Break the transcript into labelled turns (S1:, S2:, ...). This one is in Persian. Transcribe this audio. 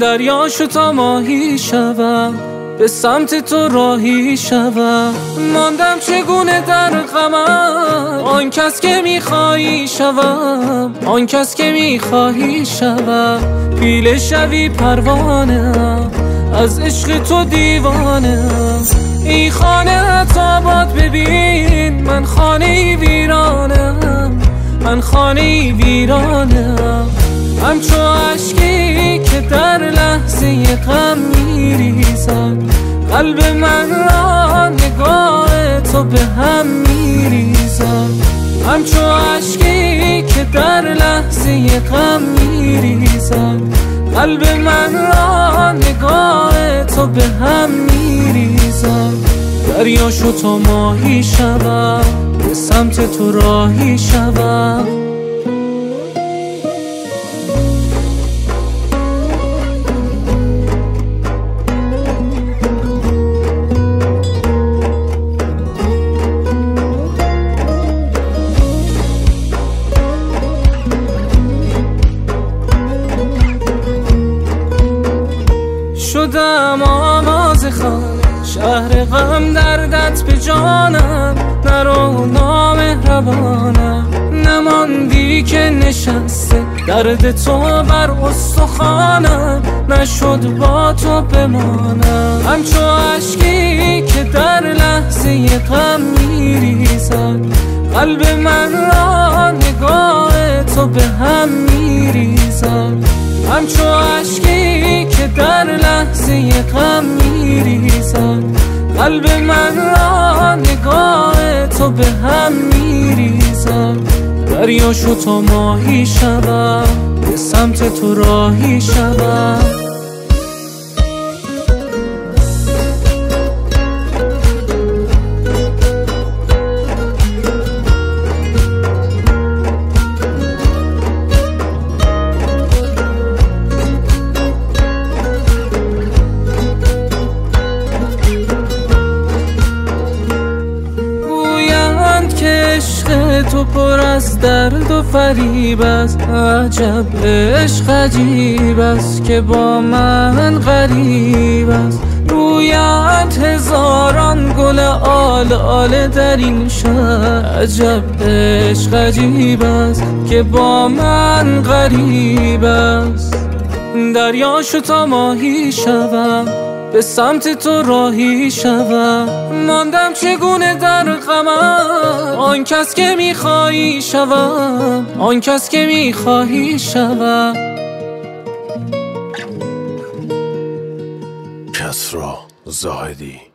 S1: دریاشو تا ماهی شوم به سمت تو راهی شوم. ماندم چگونه در غمم؟ آن کس که میخوایی شوم. آن کس که می‌خواهی شوم. پیله شوی پروانه از عشق تو دیوانه ای خانه تابات ببین من خانه ویرانم من خانه ویرانم همچو عشقی در لحظه غم میریزد. قلب من را نگاه تو به هم میریزد. همچو عشقی که در لحظه غم میریزد. قلب من را نگاه تو به هم میریزد. دریا شو تا ماهی شوم به سمت تو راهی شوم شدم آواز خانه شهر غم دردت به جانم. نرو نام روانم نماندی که نشسته. درد تو بر استخانم نشد با تو بمانم. همچو عشقی که در لحظه غم میریزد قلب من را نگاه تو به هم میریزد همچو عشقی که در لحظه غم میریزد قلب من را نگاه تو به هم میریزد دریا شو تا ماهی شوم به سمت تو راهی شوم. تو پر از درد و فریب است. عجب عشق عجیب است که با من غریب است. رویند هزاران گل آل آل در این شهر. عجب عشق عجیب است که با من غریب است. دریا شو تا ماهی شوم به سمت تو راهی شوم. ماندم چگونه در غمم؟ آن کس که میخوایی شوم آن کس که می‌خواهی شوم.
S2: کسرا زاهدی.